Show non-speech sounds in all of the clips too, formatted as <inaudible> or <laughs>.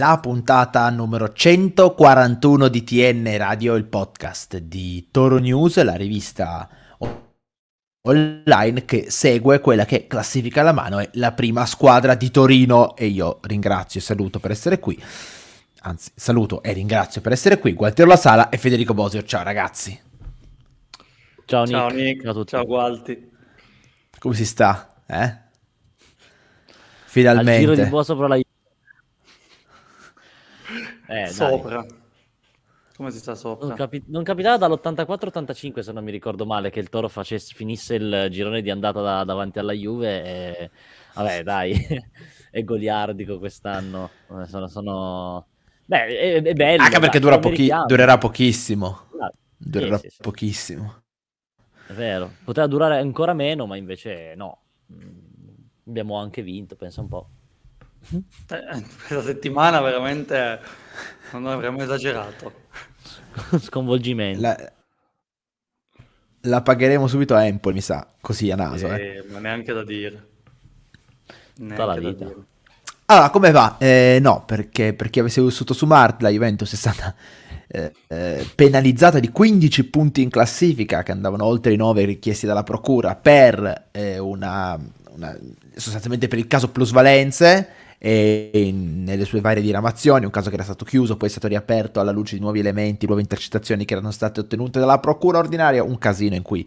La puntata numero 141 di TN Radio, il podcast di Toro News, la rivista online che segue quella che classifica la mano è la prima squadra di Torino e io ringrazio e saluto per essere qui. Anzi, saluto e ringrazio per essere qui Gualtiero La Sala e Federico Bosio. Ciao ragazzi. Ciao Nick. Ciao, Nick. Ciao, ciao Gualti. Come si sta? Eh? Finalmente. Al giro di buon sopra la eh, sopra. Dai. Come si sta sopra? Non, capi- non capitava dall'84-85, se non mi ricordo male, che il Toro facesse, finisse il girone di andata da, davanti alla Juve. E... Vabbè, dai, <laughs> è goliardico quest'anno. Eh, sono, sono... Beh, è, è bello. Anche perché dura pochi- durerà pochissimo. Ah, durerà sì, sì, pochissimo. È vero, poteva durare ancora meno, ma invece no. Abbiamo anche vinto, pensa un po'. Eh, <laughs> questa settimana veramente non avremmo esagerato. <laughs> Sconvolgimento. La, la, pagheremo subito a Empoli, mi sa, così a naso. Eh, eh. Ma neanche da dire. Neanche la vita. Dire. Allora, come va? Eh, no, perché per chi avesse vissuto su Mart, la Juventus è stata eh, eh, penalizzata di 15 punti in classifica, che andavano oltre i 9 richiesti dalla procura, per eh, una, una, sostanzialmente per il caso plusvalenze e nelle sue varie diramazioni, un caso che era stato chiuso, poi è stato riaperto alla luce di nuovi elementi, nuove intercettazioni che erano state ottenute dalla procura ordinaria, un casino in cui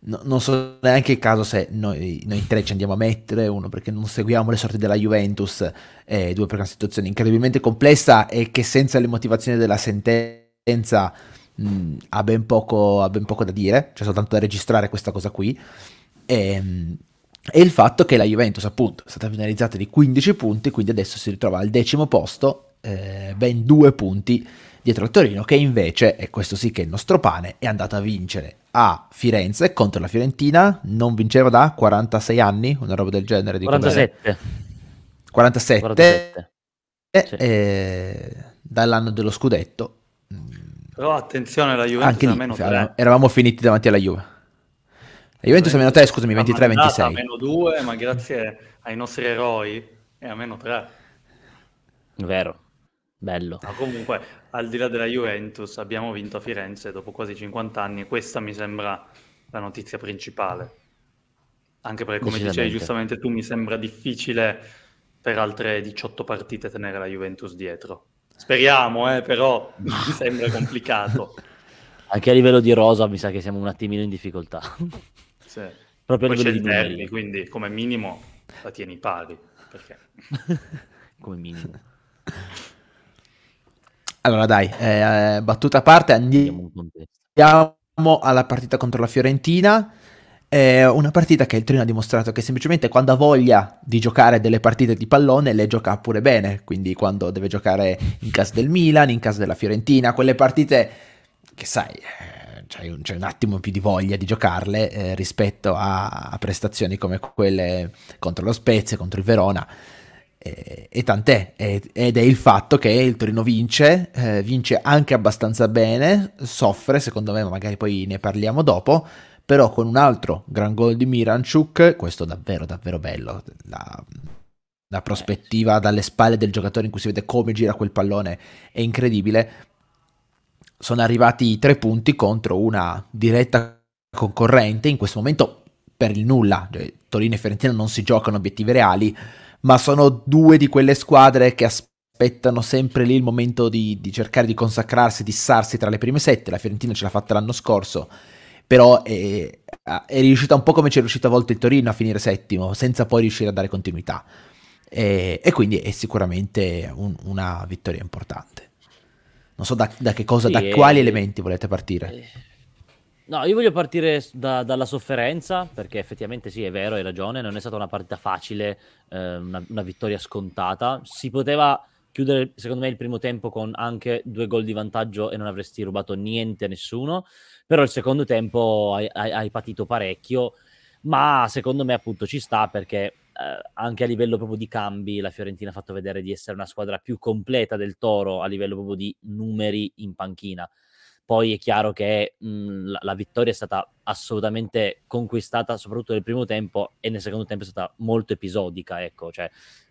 no, non so neanche il caso se noi, noi, tre ci andiamo a mettere, uno perché non seguiamo le sorti della Juventus, e due perché è una situazione incredibilmente complessa e che senza le motivazioni della sentenza mh, ha, ben poco, ha ben poco da dire, c'è soltanto da registrare questa cosa qui. E, ehm, e il fatto che la Juventus appunto è stata finalizzata di 15 punti, quindi adesso si ritrova al decimo posto, eh, ben due punti dietro al Torino, che invece, e questo sì che è il nostro pane, è andato a vincere a Firenze contro la Fiorentina, non vinceva da 46 anni, una roba del genere. Di 47. 47. 47. E, sì. eh, dall'anno dello scudetto. Però attenzione, la Juventus Anche lì, eravamo finiti davanti alla Juve. La Juventus a meno 3, scusami, 23-26. A meno 2, ma grazie ai nostri eroi è a meno 3. Vero, bello. Ma comunque, al di là della Juventus, abbiamo vinto a Firenze dopo quasi 50 anni. Questa mi sembra la notizia principale. Anche perché, come dicevi giustamente tu, mi sembra difficile per altre 18 partite tenere la Juventus dietro. Speriamo, eh, però mi <laughs> sembra complicato. Anche a livello di rosa mi sa che siamo un attimino in difficoltà. Sì. Proprio a livello di derby, numeri. quindi come minimo la tieni pari. Perché? <laughs> come minimo. Allora dai, eh, battuta a parte, andiamo, andiamo alla partita contro la Fiorentina. È una partita che il Trino ha dimostrato che semplicemente quando ha voglia di giocare delle partite di pallone le gioca pure bene, quindi quando deve giocare in casa del Milan, in casa della Fiorentina, quelle partite che sai, c'hai un, un, attimo più di voglia di giocarle eh, rispetto a, a, prestazioni come quelle contro lo Spezia, contro il Verona. E, e tant'è, ed è il fatto che il Torino vince, eh, vince anche abbastanza bene, soffre secondo me, ma magari poi ne parliamo dopo, però con un altro gran gol di Miranchuk, questo davvero davvero bello, la, la prospettiva dalle spalle del giocatore in cui si vede come gira quel pallone è incredibile, sono arrivati tre punti contro una diretta concorrente, in questo momento per il nulla, cioè, Torino e Fiorentina non si giocano obiettivi reali, ma sono due di quelle squadre che aspettano sempre lì il momento di, di cercare di consacrarsi, di issarsi tra le prime sette, la Fiorentina ce l'ha fatta l'anno scorso, però è, è riuscita un po' come ci è riuscito a volte il Torino a finire settimo, senza poi riuscire a dare continuità. E, e quindi è sicuramente un, una vittoria importante. Non so da, da che cosa, sì, da e... quali elementi volete partire. Eh, no, io voglio partire da, dalla sofferenza, perché effettivamente sì, è vero, hai ragione, non è stata una partita facile, eh, una, una, vittoria scontata. Si poteva chiudere, secondo me, il primo tempo con anche due gol di vantaggio e non avresti rubato niente a nessuno, però il secondo tempo hai, hai, hai patito parecchio, ma secondo me appunto ci sta perché eh, anche a livello proprio di cambi, la Fiorentina ha fatto vedere di essere una squadra più completa del Toro a livello proprio di numeri in panchina. poi è chiaro che mh, la, la, vittoria è stata assolutamente conquistata, soprattutto nel primo tempo, e nel secondo tempo è stata molto episodica. Ecco, cioè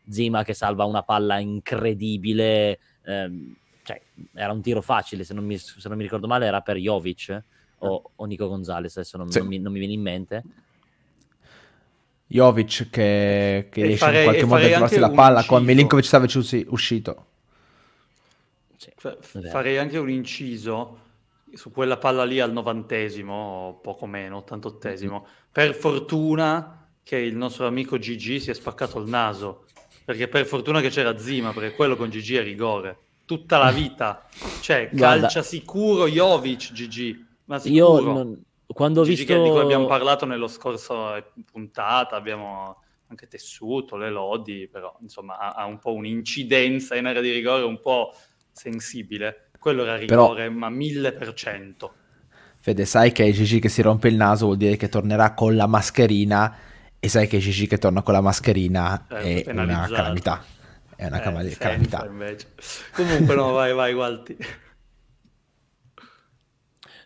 Zima che salva una palla incredibile. Ehm, cioè, era un tiro facile, se non mi, se non mi ricordo male, era per Jovic eh? o, o, Nico Gonzalez, adesso non, sì. non, mi, non mi viene in mente. Jovic che, che riesce farei, in qualche modo a trovarsi la palla con Milinkovic Savic uscito. Sì, farei anche un inciso su quella palla lì al novantesimo, poco meno, ottantottesimo. Per fortuna che il nostro amico Gigi si è spaccato il naso, perché per fortuna che c'era Zima, perché quello con Gigi è rigore. Tutta la vita. Cioè, <laughs> Guarda. calcia sicuro Jovic, Gigi. Ma sicuro. Io non quando ho visto... di cui abbiamo parlato nello scorso puntata, abbiamo anche tessuto le lodi, però insomma ha, ha un po' un'incidenza in area di rigore un po' sensibile. Quello era rigore, però... ma mille per cento. Fede, sai che Gigi che si rompe il naso vuol dire che tornerà con la mascherina e sai che Gigi che torna con la mascherina eh, è una calamità. È una eh, calamità. Invece. Comunque no, vai, vai, Gualti.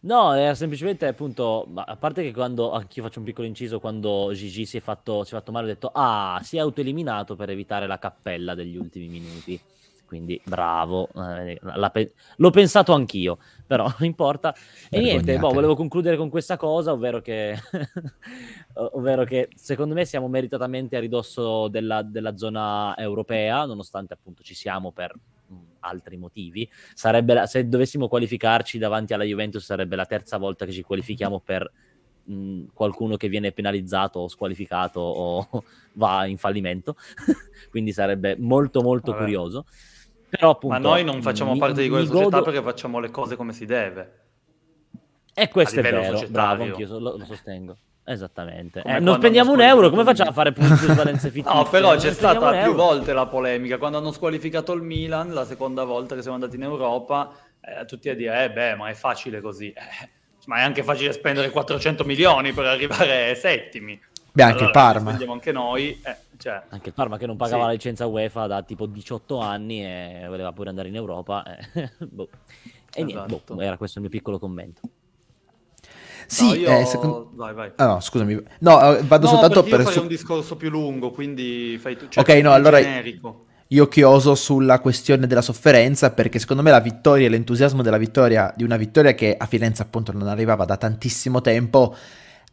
No, era semplicemente appunto, a parte che quando, anch'io faccio un piccolo inciso, quando Gigi si è fatto, si è fatto male ho detto, ah, si è autoeliminato per evitare la cappella degli ultimi minuti. Quindi bravo, eh, pe- l'ho pensato anch'io, però <laughs> non importa. E niente, boh, volevo concludere con questa cosa, ovvero che, <laughs> ovvero che secondo me siamo meritatamente a ridosso della, della zona europea, nonostante appunto ci siamo per altri motivi. Sarebbe la, se dovessimo qualificarci davanti alla Juventus, sarebbe la terza volta che ci qualifichiamo per mh, qualcuno che viene penalizzato o squalificato o <laughs> va in fallimento. <laughs> Quindi sarebbe molto, molto Vabbè. curioso. Però, appunto, Ma noi non facciamo mi, parte di quella società godo... perché facciamo le cose come si deve. E questo è vero, bravo, anch'io lo, lo sostengo. Esattamente. Eh, non spendiamo un euro, come facciamo a fare punti valenze <laughs> fittizie? no, però c'è stata più volte la polemica. Quando hanno squalificato il Milan, la seconda volta che siamo andati in Europa, eh, tutti a dire, eh beh, ma è facile così. Eh, ma è anche facile spendere 400 milioni per arrivare settimi. Beh, anche allora, il Parma. Spendiamo anche noi. Eh, cioè... Anche il Parma che non pagava sì. la licenza UEFA da tipo 18 anni e voleva pure andare in Europa. Eh. <laughs> boh. E esatto. niente, boh, esatto. era questo il mio piccolo commento. Sì, no, io... eh, secondo... vai, vai. Ah, no, scusami. No, eh, vado no, soltanto per... Io farei un discorso più lungo, quindi fai tu... Cioè, ok, no, allora... Generico. Io chioso sulla questione della sofferenza perché secondo me la vittoria e l'entusiasmo della vittoria, di una vittoria che a Firenze appunto non arrivava da tantissimo tempo,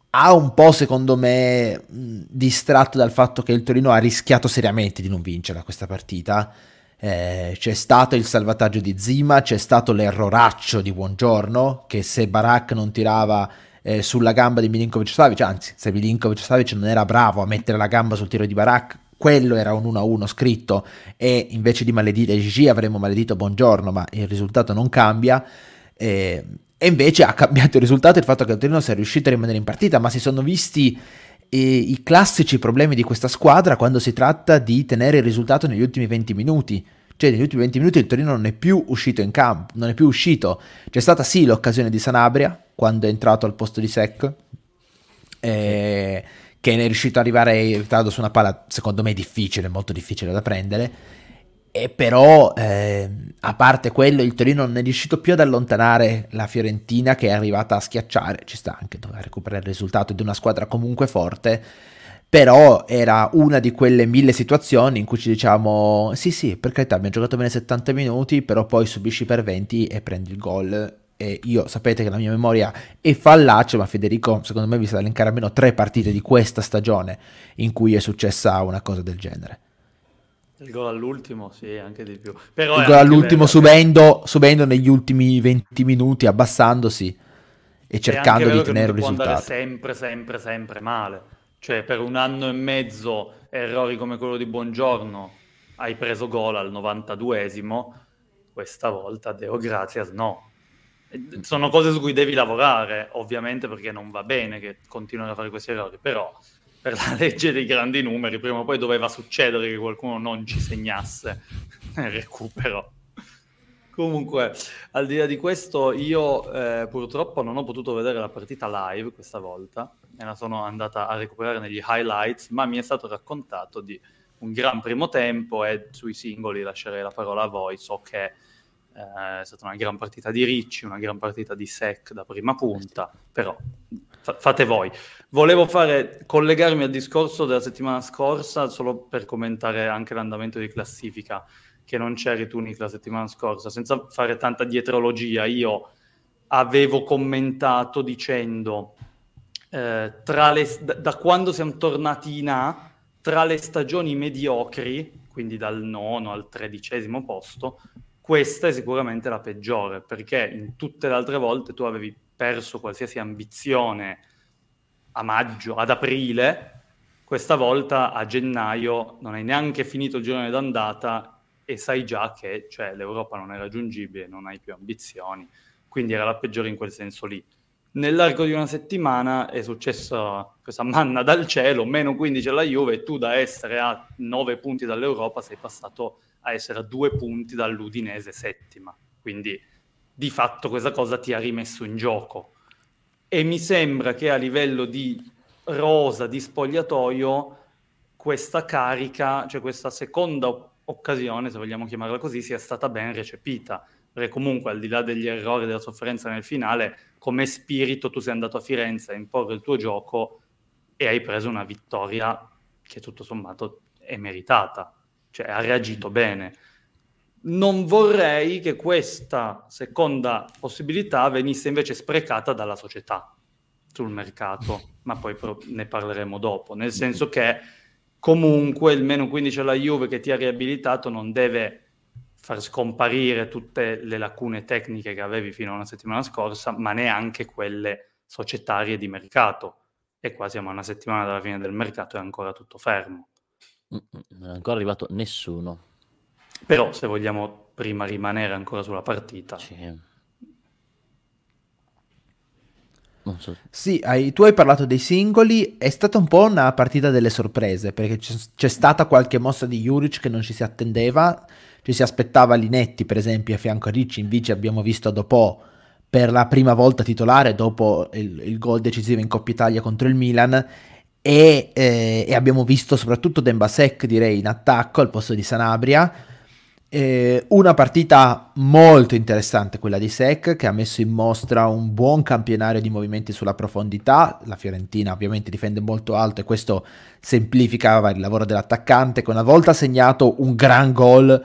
ha un po' secondo me distratto dal fatto che il Torino ha rischiato seriamente di non vincere questa partita. Eh, c'è stato il salvataggio di Zima, c'è stato l'erroraccio di Buongiorno, che se Barak non tirava eh, sulla gamba di Milinkovic Savic, anzi se Milinkovic Savic non era bravo a mettere la gamba sul tiro di Barak, quello era un 1-1 scritto e invece di maledire Gigi avremmo maledito Buongiorno, ma il risultato non cambia. Eh, e invece ha cambiato il risultato il fatto che il Torino sia riuscito a rimanere in partita, ma si sono visti eh, i classici problemi di questa squadra quando si tratta di tenere il risultato negli ultimi 20 minuti. Cioè, negli ultimi 20 minuti il Torino non è più uscito in campo, non è più uscito. C'è stata sì l'occasione di Sanabria, quando è entrato al posto di Sec, eh, che è riuscito ad arrivare in ritardo su una palla, secondo me difficile, molto difficile da prendere. E però, eh, a parte quello, il Torino non è riuscito più ad allontanare la Fiorentina che è arrivata a schiacciare. Ci sta anche doveva recuperare il risultato di una squadra comunque forte. Però era una di quelle mille situazioni in cui ci diciamo: Sì, sì, per carità, abbiamo giocato bene 70 minuti, però poi subisci per 20 e prendi il gol e io sapete che la mia memoria è fallace, ma Federico secondo me vi sa elencare almeno tre partite di questa stagione in cui è successa una cosa del genere. Il gol all'ultimo, sì, anche di più. Però il gol all'ultimo subendo, subendo, negli ultimi 20 minuti, abbassandosi e cercando di tenere un risultato. Può andare sempre, sempre, sempre male. Cioè per un anno e mezzo errori come quello di Buongiorno hai preso gol al 92esimo, questa volta Deo Grazias no. Sono cose su cui devi lavorare, ovviamente, perché non va bene che continuino a fare questi errori, però per la legge dei grandi numeri, prima o poi doveva succedere che qualcuno non ci segnasse. Nel <laughs> recupero. Comunque, al di là di questo, io eh, purtroppo non ho potuto vedere la partita live questa volta, me la sono andata a recuperare negli highlights, ma mi è stato raccontato di un gran primo tempo e sui singoli lascerei la parola a voi. So che eh, è stata una gran partita di Ricci, una gran partita di Sec da prima punta, però fa- fate voi. Volevo fare, collegarmi al discorso della settimana scorsa solo per commentare anche l'andamento di classifica, che non c'eri tu Nick la settimana scorsa, senza fare tanta dietrologia. Io avevo commentato dicendo eh, le, da, quando siamo tornati in A, tra le stagioni mediocri, quindi dal nono al tredicesimo posto, questa è sicuramente la peggiore, perché in tutte le altre volte tu avevi perso qualsiasi ambizione a maggio, ad aprile, questa volta a gennaio non hai neanche finito il girone d'andata e sai già che cioè, l'Europa non è raggiungibile, non hai più ambizioni, quindi era la peggiore in quel senso lì. Nell'arco di una settimana è successa questa manna dal cielo, meno 15 alla Juve, e tu da essere a 9 punti dall'Europa sei passato a essere a 2 punti dall'Udinese settima. Quindi di fatto questa cosa ti ha rimesso in gioco. E mi sembra che a livello di rosa, di spogliatoio, questa carica, cioè questa seconda occasione, se vogliamo chiamarla così, sia stata ben recepita perché comunque al di là degli errori della sofferenza nel finale, come spirito tu sei andato a Firenze a imporre il tuo gioco e hai preso una vittoria che tutto sommato è meritata, cioè ha reagito bene. Non vorrei che questa seconda possibilità venisse invece sprecata dalla società sul mercato, ma poi ne parleremo dopo, nel senso che comunque il meno 15 alla Juve che ti ha riabilitato non deve far scomparire tutte le lacune tecniche che avevi fino a una settimana scorsa, ma neanche quelle societarie di mercato. E qua siamo a una settimana dalla fine del mercato e è ancora tutto fermo. Non è ancora arrivato nessuno. Però se vogliamo prima rimanere ancora sulla partita. Sì. So. Sì, hai, tu hai parlato dei singoli, è stata un po' una partita delle sorprese, perché c'è, c'è stata qualche mossa di Juric che non ci si attendeva, ci si aspettava Linetti per esempio a fianco a Ricci, invece abbiamo visto dopo per la prima volta titolare dopo il, il gol decisivo in Coppa Italia contro il Milan e, eh, e abbiamo visto soprattutto Dembasek direi in attacco al posto di Sanabria eh, una partita molto interessante quella di Sec che ha messo in mostra un buon campionario di movimenti sulla profondità. La Fiorentina ovviamente difende molto alto e questo semplificava il lavoro dell'attaccante che una volta segnato un gran gol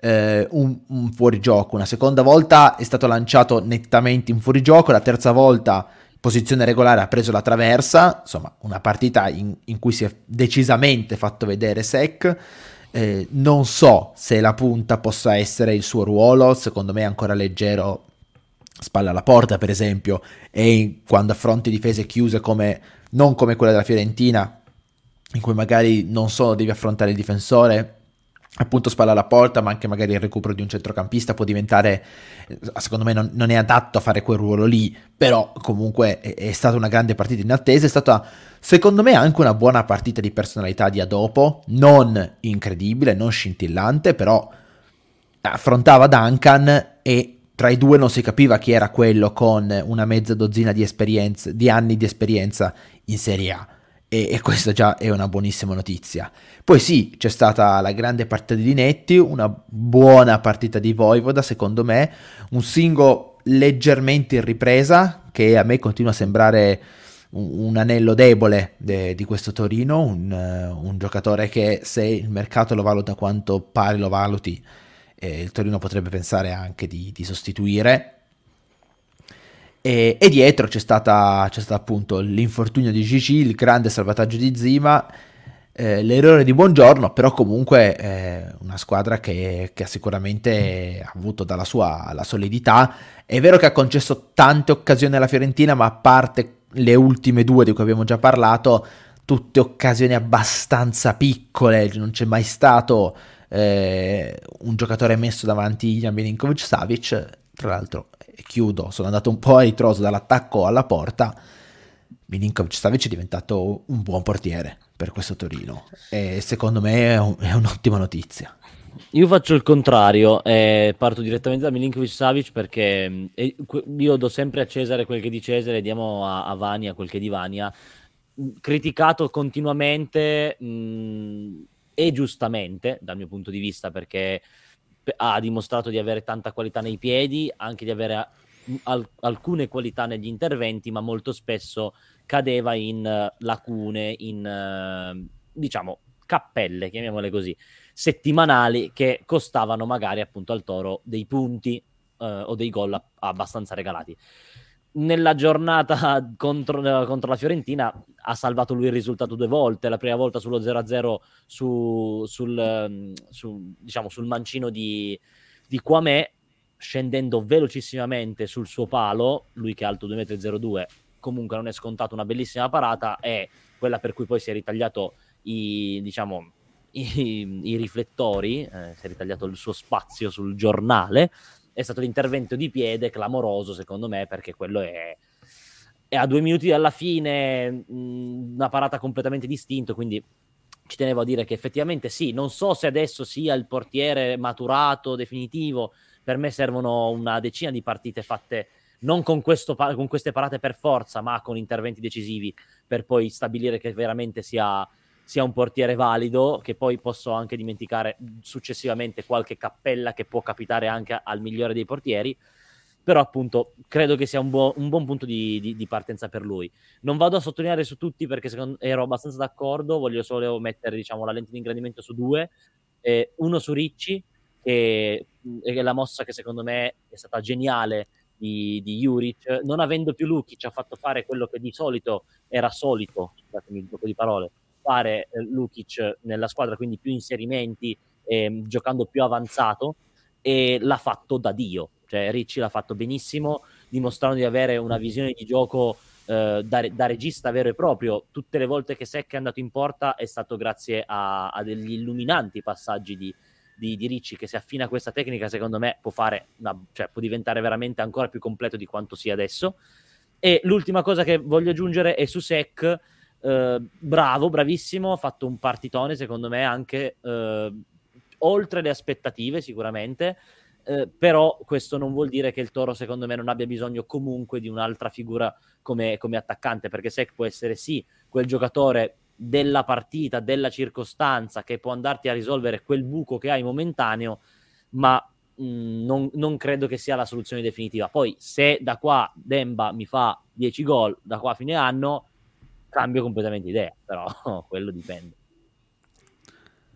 eh, un, un fuorigioco, una seconda volta è stato lanciato nettamente in fuorigioco, la terza volta posizione regolare ha preso la traversa, insomma una partita in, in cui si è decisamente fatto vedere Sec. Eh, non so se la punta possa essere il suo ruolo, secondo me è ancora leggero, spalla alla porta per esempio, e quando affronti difese chiuse come, non come quella della Fiorentina, in cui magari non solo devi affrontare il difensore, appunto spalla alla porta, ma anche magari il recupero di un centrocampista può diventare, eh, secondo me non, non è adatto a fare quel ruolo lì, però comunque è, è, stata una grande partita in attesa, è stata secondo me anche una buona partita di personalità di Adopo, non incredibile, non scintillante, però affrontava Duncan e tra i due non si capiva chi era quello con una mezza dozzina di, di anni di esperienza in Serie A e, e, questa già è una buonissima notizia. Poi sì, c'è stata la grande partita di Linetti, una buona partita di Voivoda secondo me, un singolo leggermente in ripresa che a me continua a sembrare un, un anello debole de, di questo Torino, un, un, giocatore che se il mercato lo valuta quanto pare lo valuti, eh, il Torino potrebbe pensare anche di, di sostituire e, e dietro c'è, stata, c'è stato appunto l'infortunio di Gigi, il grande salvataggio di Zima, eh, l'errore di Buongiorno, però comunque eh, una squadra che, che, ha sicuramente avuto dalla sua la solidità. È vero che ha concesso tante occasioni alla Fiorentina, ma a parte le ultime due di cui abbiamo già parlato, tutte occasioni abbastanza piccole, non c'è mai stato eh, un giocatore messo davanti a Milinkovic Savic, tra l'altro chiudo, sono andato un po' a ritroso dall'attacco alla porta, Milinkovic Savic è diventato un buon portiere per questo Torino. E secondo me è, un, è un'ottima notizia. Io faccio il contrario, eh, parto direttamente da Milinkovic Savic perché eh, io do sempre a Cesare quel che di Cesare, diamo a, a Vania quel che di Vania, criticato continuamente mh, e giustamente dal mio punto di vista perché ha dimostrato di avere tanta qualità nei piedi, anche di avere al- alcune qualità negli interventi, ma molto spesso cadeva in uh, lacune, in uh, diciamo cappelle, chiamiamole così, settimanali che costavano magari appunto al Toro dei punti uh, o dei gol abbastanza regalati. Nella giornata contro, contro, la Fiorentina ha salvato lui il risultato due volte, la prima volta sullo 0-0 su, sul, ehm, su, diciamo, sul mancino di, di Quamè scendendo velocissimamente sul suo palo, lui che è alto 2,02 m, comunque non è scontato una bellissima parata, è quella per cui poi si è ritagliato i, diciamo, i, i riflettori, eh, si è ritagliato il suo spazio sul giornale, è stato l'intervento di piede clamoroso secondo me perché quello è, è a due minuti dalla fine mh, una parata completamente distinta, quindi ci tenevo a dire che effettivamente sì, non so se adesso sia il portiere maturato, definitivo, per me servono una decina di partite fatte non con, questo, con queste parate per forza, ma con interventi decisivi per poi stabilire che veramente sia, sia un portiere valido, che poi posso anche dimenticare successivamente qualche cappella che può capitare anche al migliore dei portieri però appunto credo che sia un, buo, un buon punto di, di, di, partenza per lui. Non vado a sottolineare su tutti perché secondo, ero abbastanza d'accordo, voglio solo mettere diciamo, la lente di ingrandimento su due, eh, uno su Ricci, che è la mossa che secondo me è stata geniale di, di Juric, non avendo più Lukic ha fatto fare quello che di solito era solito, scusatemi il gioco di parole, fare eh, Lukic nella squadra, quindi più inserimenti, eh, giocando più avanzato, e l'ha fatto da Dio, cioè Ricci l'ha fatto benissimo, dimostrando di avere una visione di gioco eh, da, da, regista vero e proprio. Tutte le volte che Secca è andato in porta è stato grazie a, a degli illuminanti passaggi di, di, di, Ricci che si affina a questa tecnica secondo me può una, cioè può diventare veramente ancora più completo di quanto sia adesso e l'ultima cosa che voglio aggiungere è su Sec eh, bravo, bravissimo ha fatto un partitone secondo me anche eh, oltre le aspettative sicuramente eh, però questo non vuol dire che il Toro secondo me non abbia bisogno comunque di un'altra figura come, come attaccante perché Sec può essere sì quel giocatore della partita, della circostanza che può andarti a risolvere quel buco che hai momentaneo, ma mh, mm, non, non, credo che sia la soluzione definitiva. Poi se da qua Demba mi fa 10 gol da qua a fine anno, cambio completamente idea, <laughs> però quello dipende.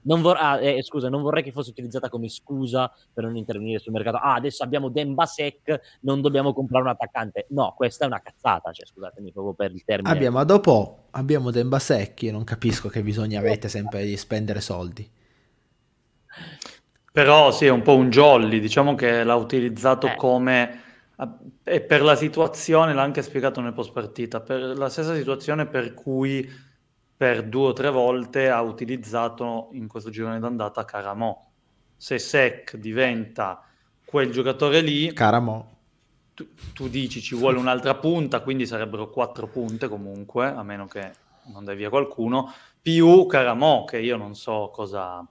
Non vor- ah, eh, scusa, non vorrei che fosse utilizzata come scusa per non intervenire sul mercato. Ah, adesso abbiamo Demba Sec, non dobbiamo comprare un attaccante. No, questa è una cazzata. Cioè, scusatemi proprio per il termine. Abbiamo, ma dopo abbiamo Demba Secchi. Non capisco che bisogna avete sempre di spendere soldi. Però sì, è un po' un jolly. Diciamo che l'ha utilizzato eh. come. E per la situazione, l'ha anche spiegato nel post partita, per la stessa situazione per cui per due o tre volte ha utilizzato in questo girone d'andata Caramo. Se Sec diventa quel giocatore lì, Caramo. Tu, tu, dici ci vuole un'altra punta, quindi sarebbero quattro punte comunque, a meno che non dai via qualcuno, più Caramo, che io non so cosa...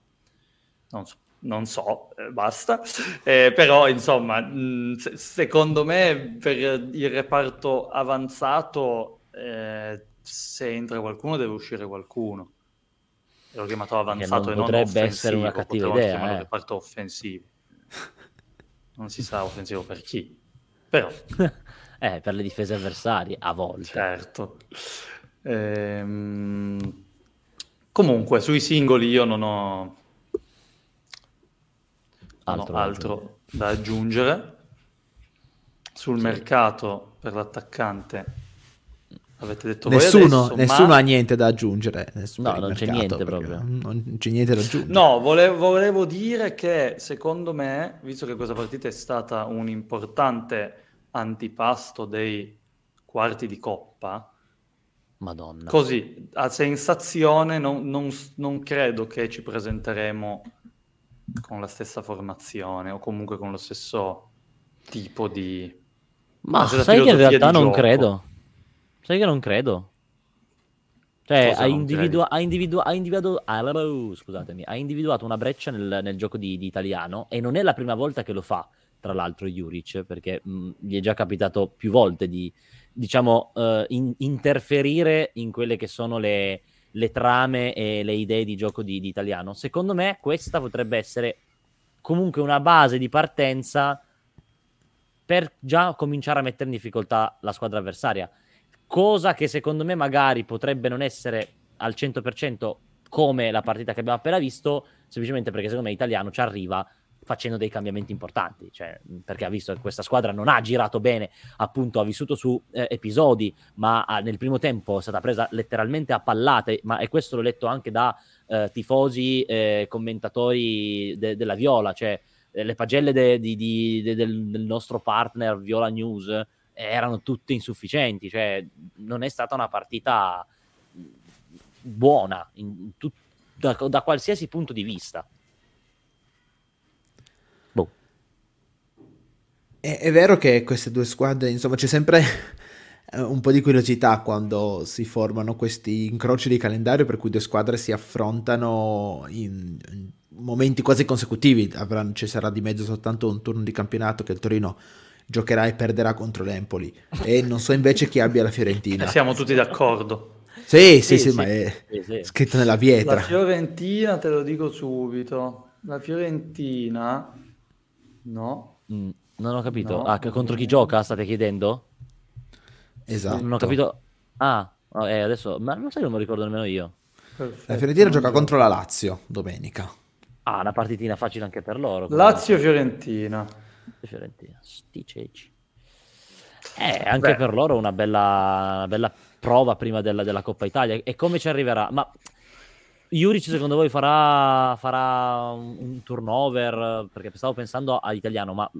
Non so, non so, eh, basta. Eh, però, insomma, mh, se, secondo me per il reparto avanzato eh, se entra qualcuno deve uscire qualcuno. L'ho chiamato avanzato e non potrebbe essere una cattiva idea. Eh. reparto offensivo. <laughs> Non si sa offensivo per chi, però. <laughs> eh, per le difese avversarie, a volte. Certo. Ehm... Comunque, sui singoli io non ho altro, no, altro da aggiungere. Sul sì. mercato per l'attaccante Avete detto nessuno, adesso, nessuno ma... ha niente da aggiungere. No, non c'è niente proprio. Non c'è niente da aggiungere. No, volevo, volevo, dire che secondo me, visto che questa partita è stata un importante antipasto dei quarti di coppa, Madonna. Così, a sensazione, non, non, non credo che ci presenteremo con la stessa formazione o comunque con lo stesso tipo di... Ma sai che in realtà non credo. Sai che non credo. Cioè, ha, individua- ha, individua- ha, individuato, ah, scusatemi, ha individuato una breccia nel, nel gioco di, di, italiano e non è la prima volta che lo fa, tra l'altro, Juric, perché mh, gli è già capitato più volte di, diciamo, uh, in- interferire in quelle che sono le, le, trame e le idee di gioco di, di italiano. Secondo me questa potrebbe essere comunque una base di partenza per già cominciare a mettere in difficoltà la squadra avversaria. Cosa che secondo me magari potrebbe non essere al 100% come la partita che abbiamo appena visto, semplicemente perché secondo me l'italiano ci arriva facendo dei cambiamenti importanti, cioè, perché ha visto che questa squadra non ha girato bene, appunto ha vissuto su eh, episodi, ma ha, nel primo tempo è stata presa letteralmente a pallate, ma e questo l'ho letto anche da eh, tifosi, eh, commentatori de- della Viola, cioè eh, le pagelle de- di, de- del, del, nostro partner Viola News erano tutte insufficienti, cioè non è stata una partita buona in tut- da, da qualsiasi punto di vista. È, è, vero che queste due squadre, insomma, c'è sempre <laughs> un po' di curiosità quando si formano questi incroci di calendario per cui due squadre si affrontano in, in momenti quasi consecutivi, Avrà, ci sarà di mezzo soltanto un turno di campionato che il Torino giocherà e perderà contro l'Empoli e non so invece chi abbia la Fiorentina. siamo tutti d'accordo. Sì, sì, sì, sì, ma è sì, scritto nella pietra. La Fiorentina, te lo dico subito, la Fiorentina, no. Mm, non ho capito. No. Ah, contro chi gioca, state chiedendo? Esatto. Non ho capito. Ah, eh, adesso, ma non sai, non me lo ricordo nemmeno io. Perfetto. La Fiorentina gioca contro la Lazio domenica. Ah, una partitina facile anche per loro. Lazio-Fiorentina. Fiorentina, sti ceci. Eh, anche Beh. per loro una bella, una bella prova prima della, della, Coppa Italia. E come ci arriverà? Ma Juric secondo voi farà, farà un, un, turnover? Perché stavo pensando all'italiano, ma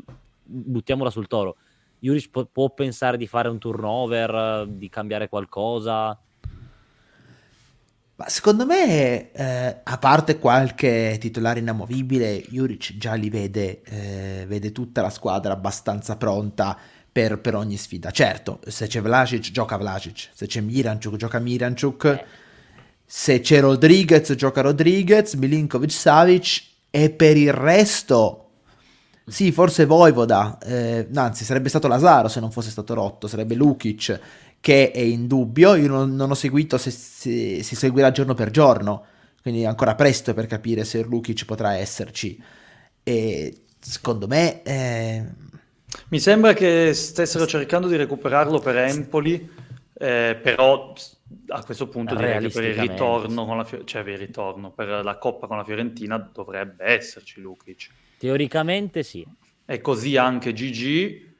buttiamola sul toro. Juric può, può pensare di fare un turnover, di cambiare qualcosa? Ma secondo me, eh, a parte qualche titolare inamovibile, Juric già li vede, eh, vede tutta la squadra abbastanza pronta per, per, ogni sfida. Certo, se c'è Vlasic, gioca Vlasic, se c'è Miranchuk, gioca Miranchuk, eh. se c'è Rodriguez, gioca Rodriguez, Milinkovic, Savic, e per il resto... Sì, forse Voivoda, eh, anzi sarebbe stato Lazaro se non fosse stato rotto, sarebbe Lukic, che è in dubbio, io non, non ho seguito se, se, si seguirà giorno per giorno, quindi è ancora presto per capire se Lukic potrà esserci. E secondo me... Eh... Mi sembra che stessero cercando di recuperarlo per Empoli, eh, però a questo punto direi che per il ritorno, con la, cioè per il ritorno per la Coppa con la Fiorentina dovrebbe esserci Lukic. Teoricamente sì. E così anche Gigi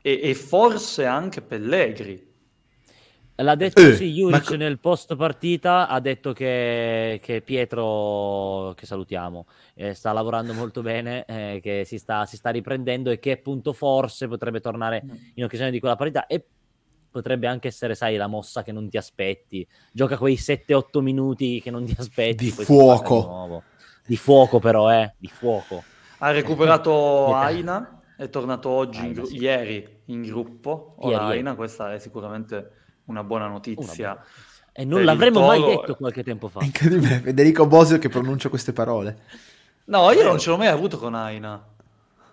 e, e forse anche Pellegri L'ha detto eh, sì, Juric ma... nel post partita ha detto che, che Pietro, che salutiamo, eh, sta lavorando molto bene, eh, che si sta, si sta, riprendendo e che appunto forse potrebbe tornare mm. in occasione di quella partita e potrebbe anche essere, sai, la mossa che non ti aspetti. Gioca quei 7-8 minuti che non ti aspetti. Di fuoco. Di, di fuoco però, eh, di fuoco. Ha recuperato <laughs> Aina, è tornato oggi, Aina, in gru- sì. ieri in gruppo. Ora ieri, Aina, questa è sicuramente una buona notizia. Una E non l'avremmo mai detto qualche tempo fa. incredibile, Federico Bosio che pronuncia queste parole. No, io non ce l'ho mai avuto con Aina.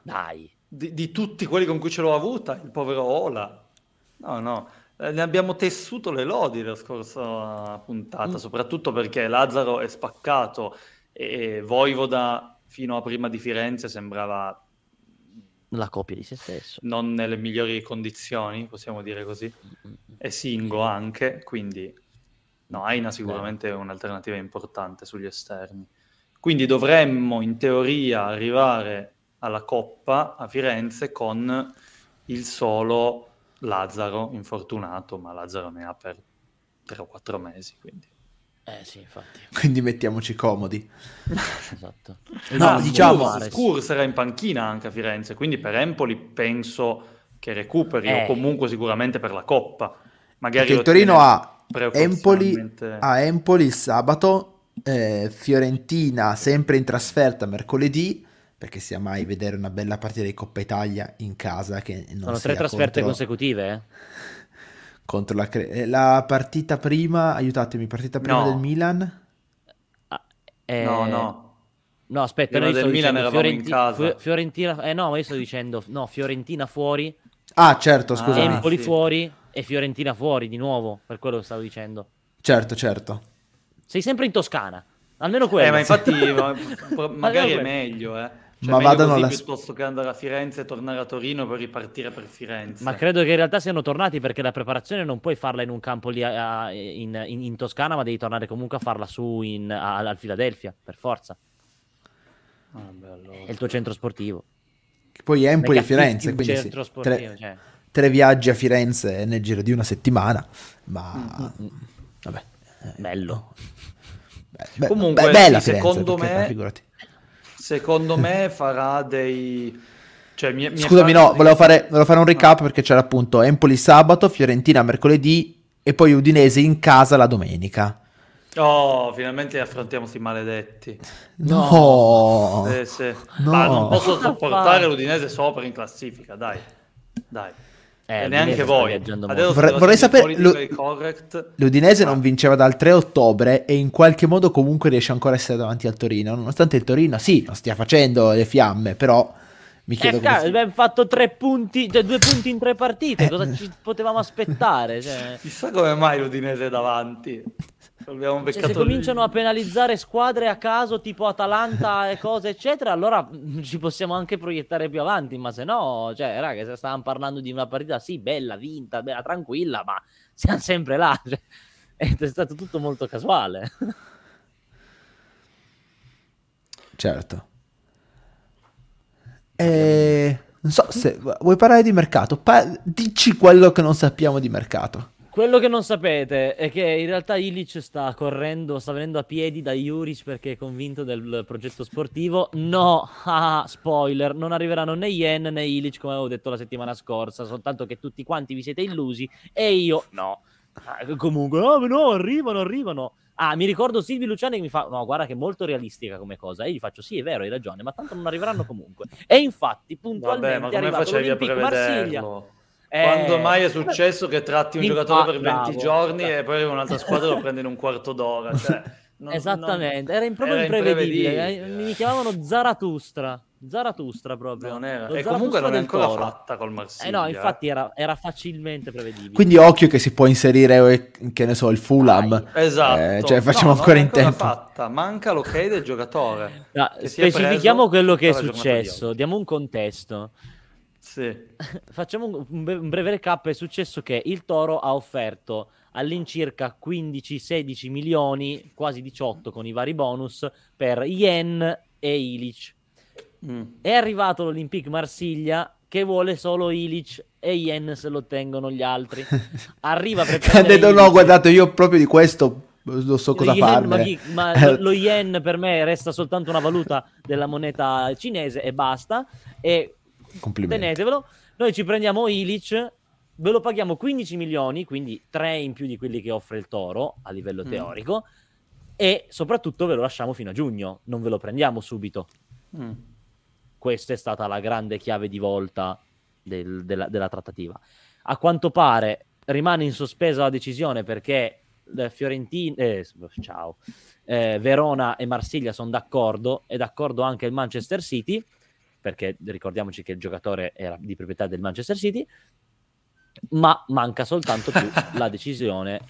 Dai. Di, di tutti quelli con cui ce l'ho avuta, il povero Ola. No, no, eh, ne abbiamo tessuto le lodi la scorsa puntata, mm. soprattutto perché Lazzaro è spaccato e Voivoda fino a prima di Firenze sembrava la copia di se stesso. Non nelle migliori condizioni, possiamo dire così. È singo anche, quindi no, Aina sicuramente è un'alternativa importante sugli esterni. Quindi dovremmo in teoria arrivare alla Coppa a Firenze con il solo Lazzaro infortunato, ma Lazzaro ne ha per 3 o 4 mesi, quindi eh sì, infatti. <laughs> Quindi mettiamoci comodi. <laughs> esatto. No, no diciamo, Scur sarà in panchina anche a Firenze, quindi per Empoli penso che recuperi, eh. o comunque sicuramente per la Coppa. Magari il Torino ha Empoli, a Empoli il sabato, eh, Fiorentina sempre in trasferta mercoledì, perché sia mai vedere una bella partita di Coppa Italia in casa che non Sono tre trasferte contro... consecutive, eh? Contro la, Cre- la partita prima, aiutatemi, partita prima no. del Milan? Ah, eh... No, no. No, aspetta, noi del Milan eravamo Fiorenti- in casa. Fiorentina, eh no, ma io sto dicendo, no, Fiorentina fuori. Ah, certo, scusa. Empoli sì. fuori e Fiorentina fuori di nuovo, per quello che stavo dicendo. Certo, certo. Sei sempre in Toscana. Almeno quello. Eh, ma infatti <laughs> magari è meglio, eh. Cioè, ma vadano alla... piuttosto che andare a Firenze e tornare a Torino per ripartire per Firenze. Ma credo che in realtà siano tornati perché la preparazione non puoi farla in un campo lì a, a, in, in, in, Toscana, ma devi tornare comunque a farla su in, a, al Philadelphia, per forza. Ah, beh, allora... È il tuo centro sportivo. Che poi è Empoli e Firenze, quindi sì. Sportivo, tre, cioè. tre, viaggi a Firenze nel giro di una settimana, ma... Mm-hmm. Vabbè. Bello. <laughs> Beh, Comunque, beh, bella sì, Firenze, secondo me... Figurati secondo me farà dei... Cioè, mi, mi Scusami, no, volevo fare, volevo fare, un recap perché c'era appunto Empoli sabato, Fiorentina mercoledì e poi Udinese in casa la domenica. Oh, finalmente affrontiamo questi maledetti. No, sì, sì. no. Ma non posso sopportare l'Udinese sopra in classifica, dai, dai. Eh, e neanche voi. Vorrei, vorrei sapere, l'Udinese non vinceva dal 3 ottobre e in qualche modo comunque riesce ancora a essere davanti al Torino, nonostante il Torino sì, non stia facendo le fiamme, però mi chiedo... Eh, come... abbiamo fatto tre punti, cioè due punti in tre partite, eh. cosa ci potevamo aspettare? Cioè... Chissà come mai l'Udinese è davanti. Cioè, se cominciano a penalizzare squadre a caso tipo Atalanta e cose eccetera, allora <laughs> ci possiamo anche proiettare più avanti, ma se no, cioè, raga, se stavamo parlando di una partita sì, bella, vinta, bella, tranquilla, ma siamo sempre là, <laughs> cioè, è stato tutto molto casuale. Certo. E... Non so se vuoi parlare di mercato, pa- dici quello che non sappiamo di mercato. Quello che non sapete è che in realtà Ilic sta correndo, sta venendo a piedi da Juric perché è convinto del progetto sportivo. No, <laughs> ah, spoiler, non arriveranno né Yen né Ilic come avevo detto la settimana scorsa, soltanto che tutti quanti vi siete illusi e io no. Ah, comunque, no, no, arrivano, arrivano. Ah, mi ricordo Silvi Luciani che mi fa: No, guarda che è molto realistica come cosa. E io gli faccio: Sì, è vero, hai ragione, ma tanto non arriveranno comunque. E infatti, puntualmente Vabbè, ma come facevi a Marsiglia. Eh, Quando mai è successo che tratti un giocatore per 20 bravo. giorni e poi un'altra <laughs> squadra lo prende in un quarto d'ora? Cioè, non, Esattamente, non... era proprio era imprevedibile. imprevedibile. Mi chiamavano Zaratustra. Zaratustra proprio. Non era. e comunque non è ancora toro. fatta col Marsiglia. Eh no, infatti era, era, facilmente prevedibile. Quindi occhio che si può inserire, eh, che ne so, il Fulham. Dai. Esatto. Eh, cioè facciamo no, ancora in tempo. fatta. Manca l'ok del giocatore. No, specifichiamo quello che è successo. Diamo un contesto. Sì. <laughs> Facciamo un, un, breve recap. È successo che il Toro ha offerto all'incirca 15-16 milioni, quasi 18 con i vari bonus, per Yen e Ilic. Mm. È arrivato l'Olympique Marsiglia che vuole solo Ilic e Yen se lo ottengono gli altri. <laughs> Arriva <laughs> per Ha detto no, guardate, io proprio di questo non so cosa fare. Ma, ma lo, lo, yen per me resta soltanto una valuta della moneta cinese e basta. E Complimenti. Tenetevelo. Noi ci prendiamo Ilic, ve lo paghiamo 15 milioni, quindi 3 in più di quelli che offre il Toro a livello mm. teorico, e soprattutto ve lo lasciamo fino a giugno, non ve lo prendiamo subito. Mm. Questa è stata la grande chiave di volta del, della, della, trattativa. A quanto pare rimane in sospesa la decisione perché eh, Fiorentina, eh, ciao, eh, Verona e Marsiglia sono d'accordo, è d'accordo anche il Manchester City perché ricordiamoci che il giocatore era di proprietà del Manchester City, ma manca soltanto più <laughs> la decisione.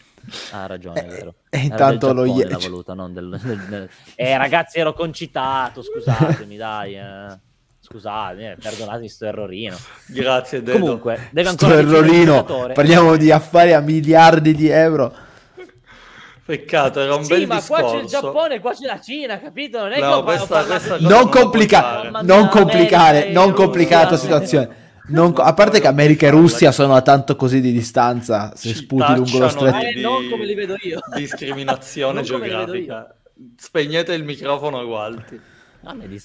Ha ragione, è eh, vero. E intanto lo Giappone, la <laughs> valuta, non del, del, del... Eh, ragazzi, ero concitato, scusatemi, <laughs> dai. Eh. Scusate, eh, perdonatemi sto errorino. Grazie, Dedo. Comunque, deve ancora sto errorino. Parliamo di affari a miliardi di euro. Peccato, era un sì, bel ma discorso. qua c'è il Giappone, qua c'è la Cina, capito? Non è no, che questa, questa non, complica- non complicare, non complicare la situazione. Non, a parte che America e Russia sono a tanto così di distanza, se sputi lungo lo stretto. Eh, non come li vedo io. <laughs> Discriminazione <laughs> geografica. Spegnete il microfono Gualti.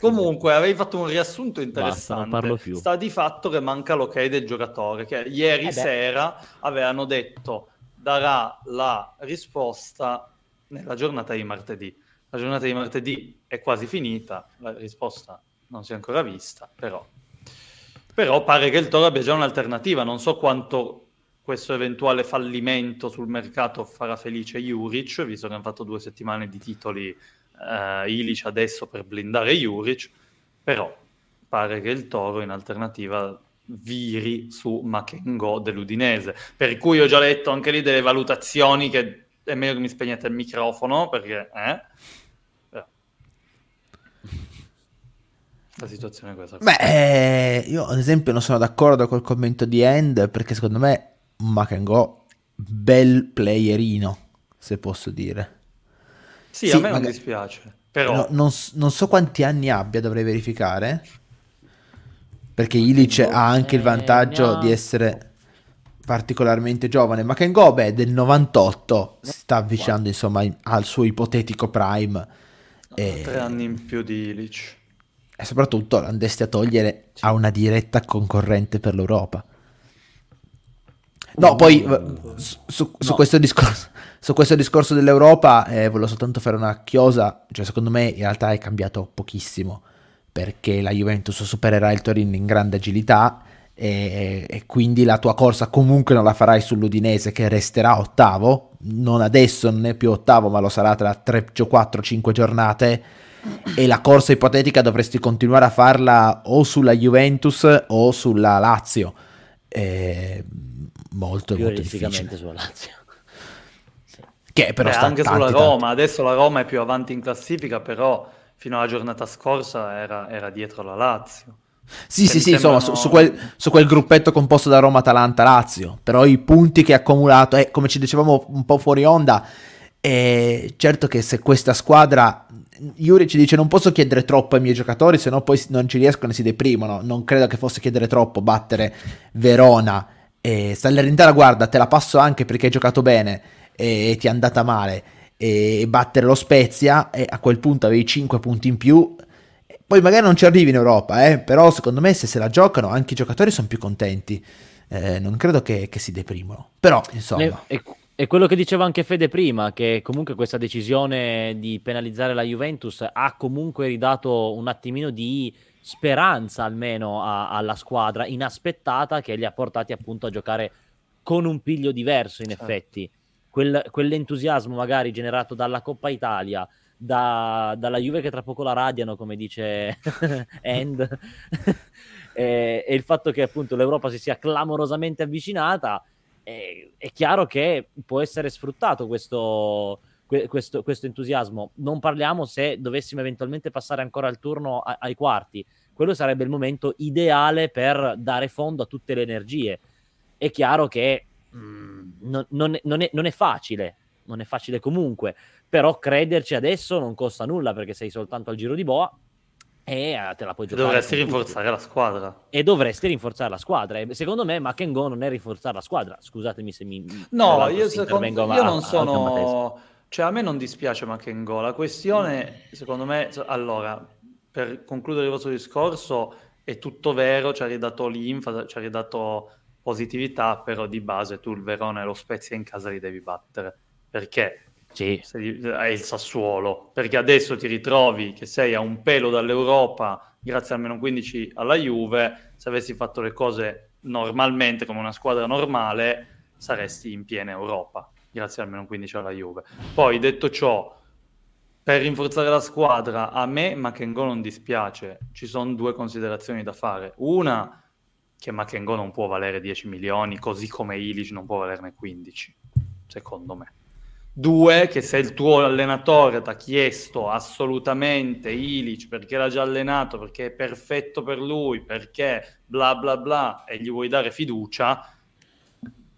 Comunque, avevi fatto un riassunto interessante. Basta, Sta di fatto che manca l'ok del giocatore, che ieri eh sera avevano detto darà la risposta nella giornata di martedì. La giornata di martedì è quasi finita, la risposta non si è ancora vista, però, però pare che il Toro abbia già un'alternativa. Non so quanto questo eventuale fallimento sul mercato farà felice Juric, visto che hanno fatto due settimane di titoli uh, Ilic adesso per blindare Juric, però pare che il Toro in alternativa viri su Makengo dell'Udinese. Per cui ho già letto anche lì delle valutazioni che è meglio che mi spegnete il microfono perché... Eh? La situazione è questa. Beh, eh, io ad esempio non sono d'accordo col commento di End perché secondo me Makengo bel playerino, se posso dire. Sì, sì a me non dispiace. Però... No, non, non, so quanti anni abbia, dovrei verificare. Perché Ilic ha anche il vantaggio di essere particolarmente giovane. Ma Kengo, beh, del 98 si sta avvicinando insomma al suo ipotetico prime. E... Tre anni in più di Ilic. E soprattutto andesti a togliere sì. a una diretta concorrente per l'Europa. No, poi su, su, no. questo discorso, su, questo discorso, dell'Europa eh, volevo soltanto fare una chiosa, cioè secondo me in realtà è cambiato pochissimo perché la Juventus supererà il Torino in grande agilità e, e quindi la tua corsa comunque non la farai sull'Udinese che resterà ottavo, non adesso non è più ottavo ma lo sarà tra 3, 4, 5 giornate e la corsa ipotetica dovresti continuare a farla o sulla Juventus o sulla Lazio. Eh, molto, molto difficile. sulla Lazio. Che però Beh, anche tanti, sulla Roma, tanti. adesso la Roma è più avanti in classifica, però fino alla giornata scorsa era, era dietro la Lazio. Sì, sì, sì, sembrano... insomma, su, su, quel, su, quel, gruppetto composto da Roma, Atalanta, Lazio, però i punti che ha accumulato, eh, come ci dicevamo un po' fuori onda, è certo che se questa squadra Yuri ci dice non posso chiedere troppo ai miei giocatori, se no poi non ci riescono e si deprimono. Non credo che fosse chiedere troppo battere Verona. E Salernitana, guarda, te la passo anche perché hai giocato bene e ti è andata male. E battere lo Spezia, e a quel punto avevi 5 punti in più. Poi magari non ci arrivi in Europa, eh? però secondo me se se la giocano anche i giocatori sono più contenti. Eh, non credo che, che, si deprimono. Però, insomma... E, e e quello che diceva anche Fede prima, che comunque questa decisione di penalizzare la Juventus ha comunque ridato un attimino di speranza almeno a, alla squadra inaspettata che li ha portati appunto a giocare con un piglio diverso in certo. Quel, quell'entusiasmo magari generato dalla Coppa Italia, da, dalla Juve che tra poco la radiano, come dice <laughs> End, <laughs> e, e il fatto che appunto l'Europa si sia clamorosamente avvicinata è, è chiaro che può essere sfruttato questo, questo, questo, entusiasmo. Non parliamo se dovessimo eventualmente passare ancora il turno a, ai quarti. Quello sarebbe il momento ideale per dare fondo a tutte le energie. È chiaro che mm, non, non, è, non, è, non, è, facile, non è facile comunque, però crederci adesso non costa nulla perché sei soltanto al giro di boa e eh, te la puoi giocare. Dovresti rinforzare la squadra. E dovresti rinforzare la squadra. E secondo me Makengo non è rinforzare la squadra. Scusatemi se mi... No, io, secondo, io non sono... Cioè a me non dispiace Makengo. La questione, secondo me... Allora, per concludere il vostro discorso, è tutto vero, ci ha ridato l'infa, ci ha ridato positività, però di base tu il Verona e lo Spezia in casa li devi battere. Perché? sì. è il Sassuolo, perché adesso ti ritrovi che sei a un pelo dall'Europa grazie al meno 15 alla Juve, se avessi fatto le cose normalmente come una squadra normale saresti in piena Europa, grazie al meno 15 alla Juve. Poi detto ciò, per rinforzare la squadra, a me Makengo non dispiace, ci sono due considerazioni da fare. Una, che Makengo non può valere 10 milioni, così come Ilic non può valerne 15, secondo me Due, che se il tuo allenatore ti ha chiesto assolutamente Ilic perché l'ha già allenato, perché è perfetto per lui, perché bla bla bla, e gli vuoi dare fiducia,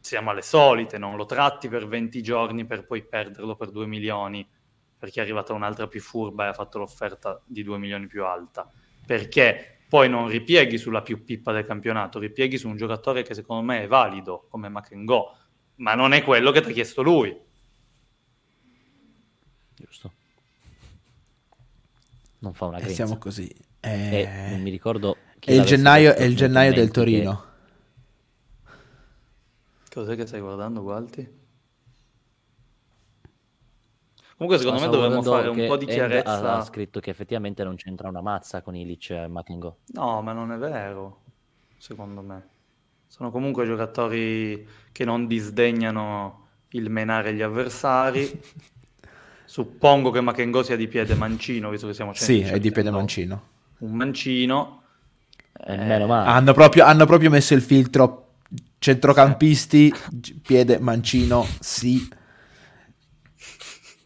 siamo alle solite, non lo tratti per 20 giorni per poi perderlo per 2 milioni, perché è arrivata un'altra più furba e ha fatto l'offerta di 2 milioni più alta. Perché poi non ripieghi sulla più pippa del campionato, ripieghi su un giocatore che secondo me è valido, come Makengo, ma non è quello che ti ha chiesto lui giusto? Non fa una grinza. E siamo così. Eh... E non mi ricordo è il gennaio, è il gennaio del Torino. Che... Cos'è che stai guardando, Gualti? Comunque secondo me dovremmo fare un po' di chiarezza. Ha scritto che effettivamente non c'entra una mazza con Ilic e Makengo. No, ma non è vero, secondo me. Sono comunque giocatori che non disdegnano il menare gli avversari. <laughs> Suppongo che Makengo sia di piede mancino, visto che siamo Sì, è di piede mancino. Un mancino. Eh, meno male. Hanno proprio, hanno proprio messo il filtro centrocampisti, <laughs> piede mancino, sì.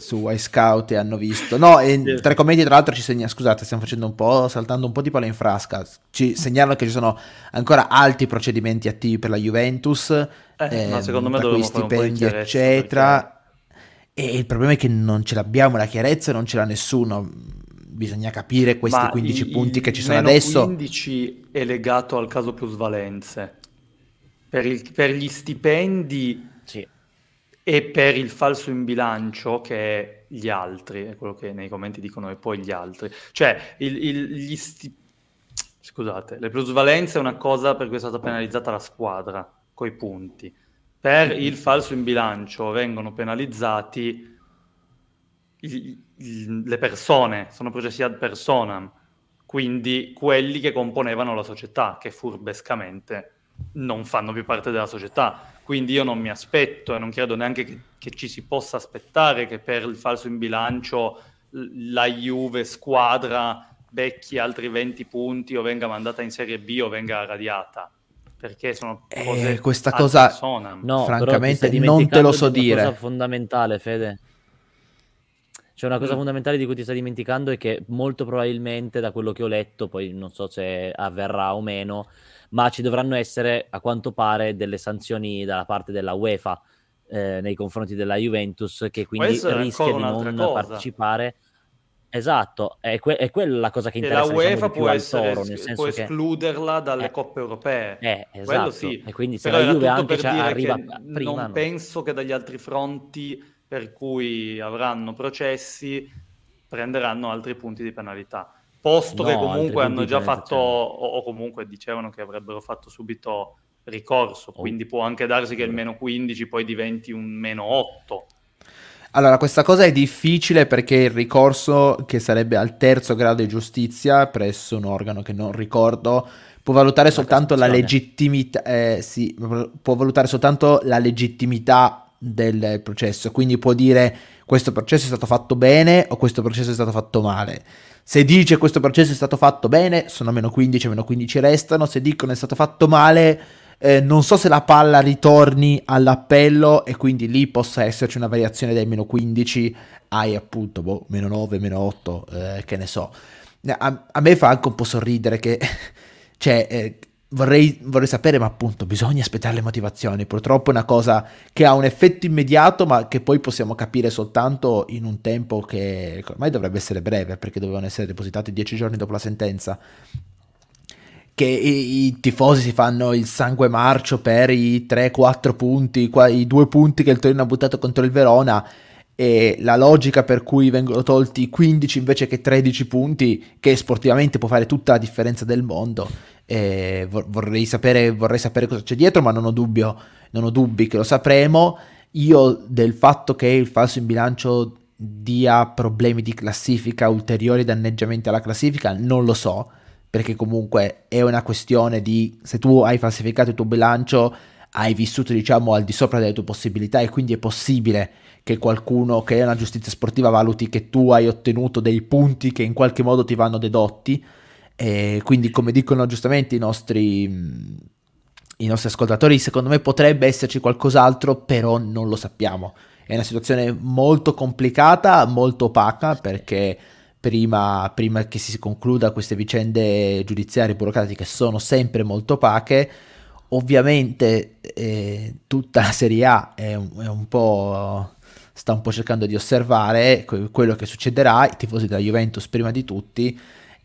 Su iScout e hanno visto. No, e tra i commenti tra l'altro ci segna, scusate, stiamo facendo un po', saltando un po' di palla in frasca, ci segnalano che ci sono ancora altri procedimenti attivi per la Juventus, eh, eh, ma secondo me dovremmo stipendi eccetera. Perché... E il problema è che non ce l'abbiamo la chiarezza, non ce l'ha nessuno. Bisogna capire questi ma 15 il, punti che ci sono adesso. 15 è legato al caso plusvalenze. Per, il, per gli stipendi sì e per il falso in bilancio che è gli altri, è quello che nei commenti dicono e poi gli altri. Cioè, il, il, gli sti... scusate, le plusvalenze è una cosa per cui è stata penalizzata la squadra, coi punti. Per il falso in bilancio vengono penalizzati i, i, le persone, sono processi ad personam, quindi quelli che componevano la società, che furbescamente non fanno più parte della società quindi io non mi aspetto e non credo neanche che, che, ci si possa aspettare che per il falso in bilancio la Juve squadra becchi altri 20 punti o venga mandata in Serie B o venga radiata. Perché sono eh, cose eh, questa cosa no, francamente non te lo so dire. È una cosa fondamentale, Fede. C'è una cosa mm. fondamentale di cui ti stai dimenticando è che molto probabilmente da quello che ho letto, poi non so se avverrà o meno, ma ci dovranno essere a quanto pare delle sanzioni dalla parte della UEFA eh, nei confronti della Juventus che quindi rischia di non cosa. partecipare. Esatto, è, que- è, quella la cosa che interessa. E la UEFA può, essere, toro, nel può escluderla dalle eh, coppe europee. Eh, esatto. Sì. E quindi se Però la Juve anche arriva prima, non no. penso che dagli altri fronti per cui avranno processi prenderanno altri punti di penalità posto no, che comunque hanno già fatto, o, o, comunque dicevano che avrebbero fatto subito ricorso, oh. quindi può anche darsi che il meno 15 poi diventi un meno 8. Allora, questa cosa è difficile perché il ricorso, che sarebbe al terzo grado di giustizia, presso un organo che non ricordo, può valutare soltanto la legittimità, eh, sì, può valutare soltanto la legittimità del processo, quindi può dire questo processo è stato fatto bene o questo processo è stato fatto male. Se dice questo processo è stato fatto bene, sono meno 15, meno 15 restano. Se dicono è stato fatto male, eh, non so se la palla ritorni all'appello e quindi lì possa esserci una variazione dai meno 15 ai appunto boh, meno 9, meno 8, eh, che ne so. A, a, me fa anche un po' sorridere che, <laughs> cioè, eh, Vorrei, vorrei, sapere, ma appunto bisogna aspettare le motivazioni. Purtroppo è una cosa che ha un effetto immediato, ma che poi possiamo capire soltanto in un tempo che ormai dovrebbe essere breve, perché dovevano essere depositati dieci giorni dopo la sentenza. Che i, i tifosi si fanno il sangue marcio per i 3-4 punti, i due punti che il Torino ha buttato contro il Verona e la logica per cui vengono tolti 15 invece che 13 punti, che sportivamente può fare tutta la differenza del mondo eh, vorrei, sapere, vorrei sapere cosa c'è dietro, ma non ho, dubbio, non ho dubbi che lo sapremo. Io del fatto che il falso in bilancio dia problemi di classifica, ulteriori danneggiamenti alla classifica, non lo so, perché comunque è una questione di se tu hai falsificato il tuo bilancio, hai vissuto diciamo al di sopra delle tue possibilità e quindi è possibile che qualcuno che è una giustizia sportiva valuti che tu hai ottenuto dei punti che in qualche modo ti vanno dedotti e quindi, come dicono giustamente i nostri, i nostri ascoltatori, secondo me potrebbe esserci qualcos'altro, però non lo sappiamo. È una situazione molto complicata, molto opaca, perché prima, prima che si concluda queste vicende giudiziarie burocratiche sono sempre molto opache. Ovviamente eh, tutta la Serie A è è un po' sta un po' cercando di osservare quello che succederà, i tifosi della Juventus prima di tutti,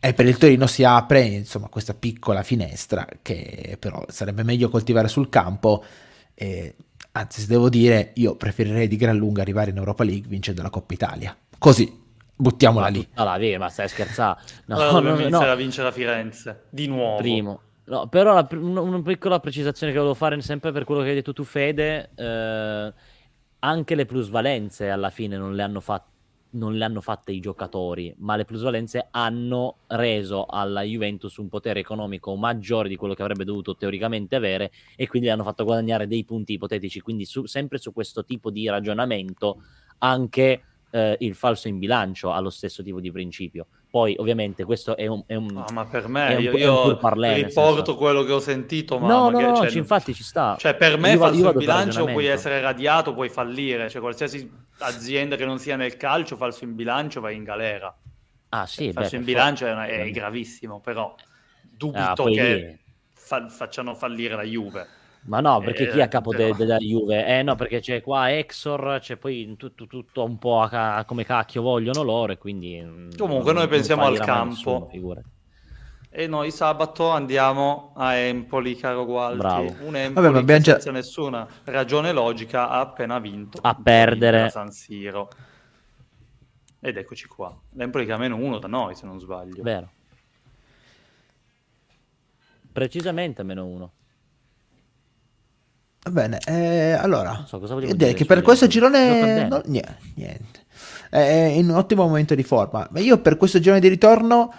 e per il Torino si apre insomma questa piccola finestra che però sarebbe meglio coltivare sul campo. E, anzi, se devo dire, io preferirei di gran lunga arrivare in Europa League vincendo la Coppa Italia. Così, buttiamola lì. Allora, via, ma stai scherzando. <laughs> No, no, no, no, no. vincere a Firenze, di nuovo. Primo. No, però la, una, una, piccola precisazione che volevo fare sempre per quello che hai detto tu, Fede, eh, anche le plusvalenze alla fine non le hanno fatte non le hanno fatte i giocatori, ma le plusvalenze hanno reso alla Juventus un potere economico maggiore di quello che avrebbe dovuto teoricamente avere e quindi le hanno fatto guadagnare dei punti ipotetici. Quindi su, sempre su questo tipo di ragionamento anche eh, il falso in bilancio ha lo stesso tipo di principio. Poi, ovviamente, questo è un. È un no, ma per me, io, io parlè, riporto quello che ho sentito. Ma no, no, no, cioè, infatti ci sta. Cioè, per me, io, falso io in bilancio puoi essere radiato, puoi fallire. Cioè, qualsiasi azienda che non sia nel calcio, falso in bilancio, vai in galera. Ah, sì, falso beh, in bilancio è, è, gravissimo, però dubito ah, che fa- facciano fallire la Juve. Ma no, perché eh, chi è a capo però... de- della Juve? Eh no, perché c'è qua Exor, c'è poi tutto, tutto un po' a ca- come cacchio vogliono loro e quindi... Mm, Comunque non, noi pensiamo al campo. Nessuno, e noi sabato andiamo a Empoli, caro Gualti. Bravo. Un Empoli Vabbè, che già... senza nessuna ragione logica ha appena vinto. A perdere. San Siro. Ed eccoci qua. L'Empoli che ha meno uno da noi, se non sbaglio. Vero. Precisamente a meno uno. Va bene, eh, allora, so, direi che per questo girone no, niente, niente, è in un ottimo momento di forma. Ma io per questo girone di ritorno,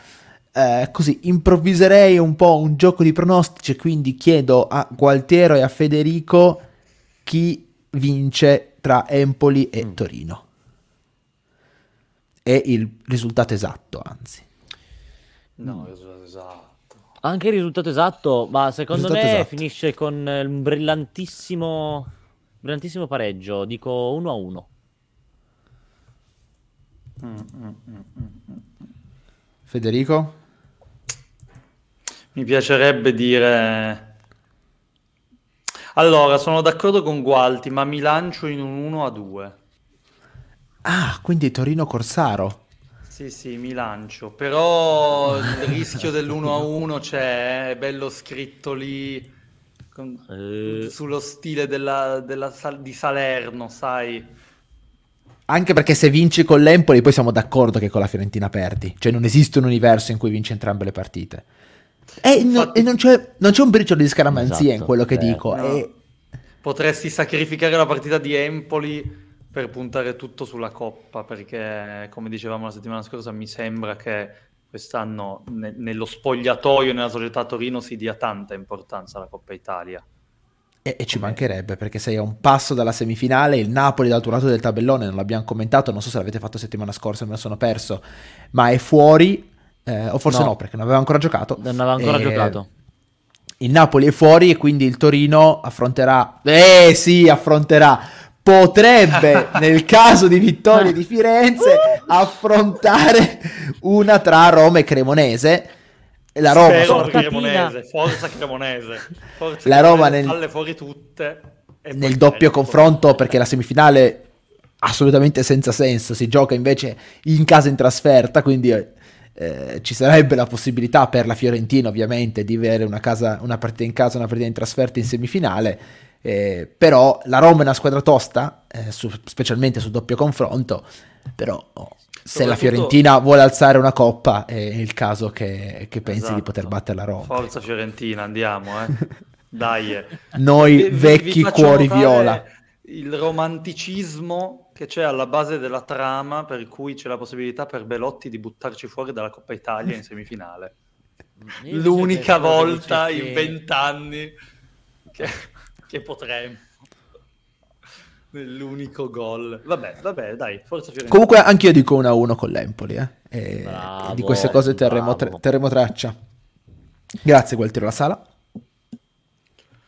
eh, così, improvviserei un po' un gioco di pronostici, quindi chiedo a Gualtiero e a Federico chi vince tra Empoli e mm. Torino. E il risultato esatto, anzi. No, il risultato esatto. Anche il risultato esatto, ma secondo me esatto. finisce con un brillantissimo, brillantissimo pareggio. Dico 1 a 1. Mm, mm, mm, Federico? Mi piacerebbe dire... Allora, sono d'accordo con Gualti, ma mi lancio in un 1 a 2. Ah, quindi Torino-Corsaro. Sì, sì, mi lancio, però il rischio dell'1 a 1 c'è, è bello scritto lì con, eh. sullo stile della, della, di Salerno, sai. Anche perché se vinci con l'Empoli poi siamo d'accordo che con la Fiorentina perdi, cioè non esiste un universo in cui vinci entrambe le partite. E, Infatti... no, e non, c'è, non, c'è, un briciolo di scaramanzia esatto, in quello che eh, dico. No. E... Potresti sacrificare la partita di Empoli per puntare tutto sulla Coppa, perché come dicevamo la settimana scorsa mi sembra che quest'anno ne- nello spogliatoio nella società Torino si dia tanta importanza alla Coppa Italia. E, e ci mancherebbe perché sei a un passo dalla semifinale, il Napoli dall'altro lato del tabellone, non l'abbiamo commentato, non so se l'avete fatto settimana scorsa, me lo sono perso, ma è fuori, eh, o forse no. no. perché non aveva ancora giocato. Non aveva ancora e... giocato. Il Napoli è fuori e quindi il Torino affronterà, eh sì, affronterà potrebbe, <laughs> nel caso di vittoria di Firenze, <laughs> affrontare una tra Roma e Cremonese. La Roma Cremonese, forza Cremonese. Forza la Roma nel, fuori tutte. Nel doppio confronto, perché la semifinale assolutamente senza senso, si gioca invece in casa in trasferta, quindi eh, ci sarebbe la possibilità per la Fiorentina ovviamente di avere una, casa, una partita in casa una partita in trasferta in semifinale eh, però la Roma è una squadra tosta, eh, su, specialmente sul doppio confronto, però oh, se la Fiorentina vuole alzare una coppa è il caso che, che pensi esatto. di poter battere la Roma. Forza Fiorentina, andiamo, eh. <laughs> Dai. Noi vi, vecchi vi cuori viola. Il romanticismo che c'è alla base della trama per cui c'è la possibilità per Belotti di buttarci fuori dalla Coppa Italia in semifinale. L'unica volta in vent'anni che che potremmo. Nell'unico gol. Vabbè, vabbè, dai, forza Fiorentina. Comunque anch'io dico 1-1 con l'Empoli, eh. E bravo, di queste cose terremo, tra- terremo traccia. Grazie Gualtiero La Sala.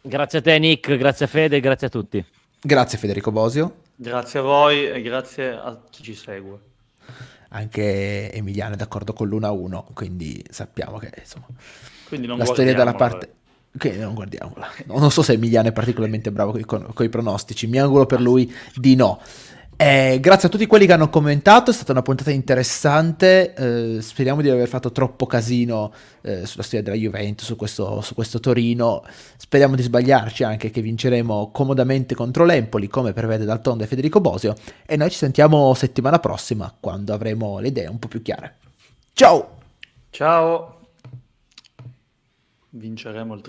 Grazie a te Nick, grazie a Fede, grazie a tutti. Grazie Federico Bosio. Grazie a voi e grazie a chi ci segue. Anche Emiliano è d'accordo con l'1-1, quindi sappiamo che insomma, quindi la storia dalla parte... Che non guardiamola. Non so se Emiliano è particolarmente bravo con i pronostici, mi auguro per lui di no. Eh, grazie a tutti quelli che hanno commentato, è stata una puntata interessante, eh, speriamo di aver fatto troppo casino eh, sulla storia della Juventus, su questo, su questo, Torino, speriamo di sbagliarci anche che vinceremo comodamente contro l'Empoli come prevede Daltonde e Federico Bosio e noi ci sentiamo settimana prossima quando avremo le idee un po' più chiare. Ciao! Ciao! vinceremo il triplo.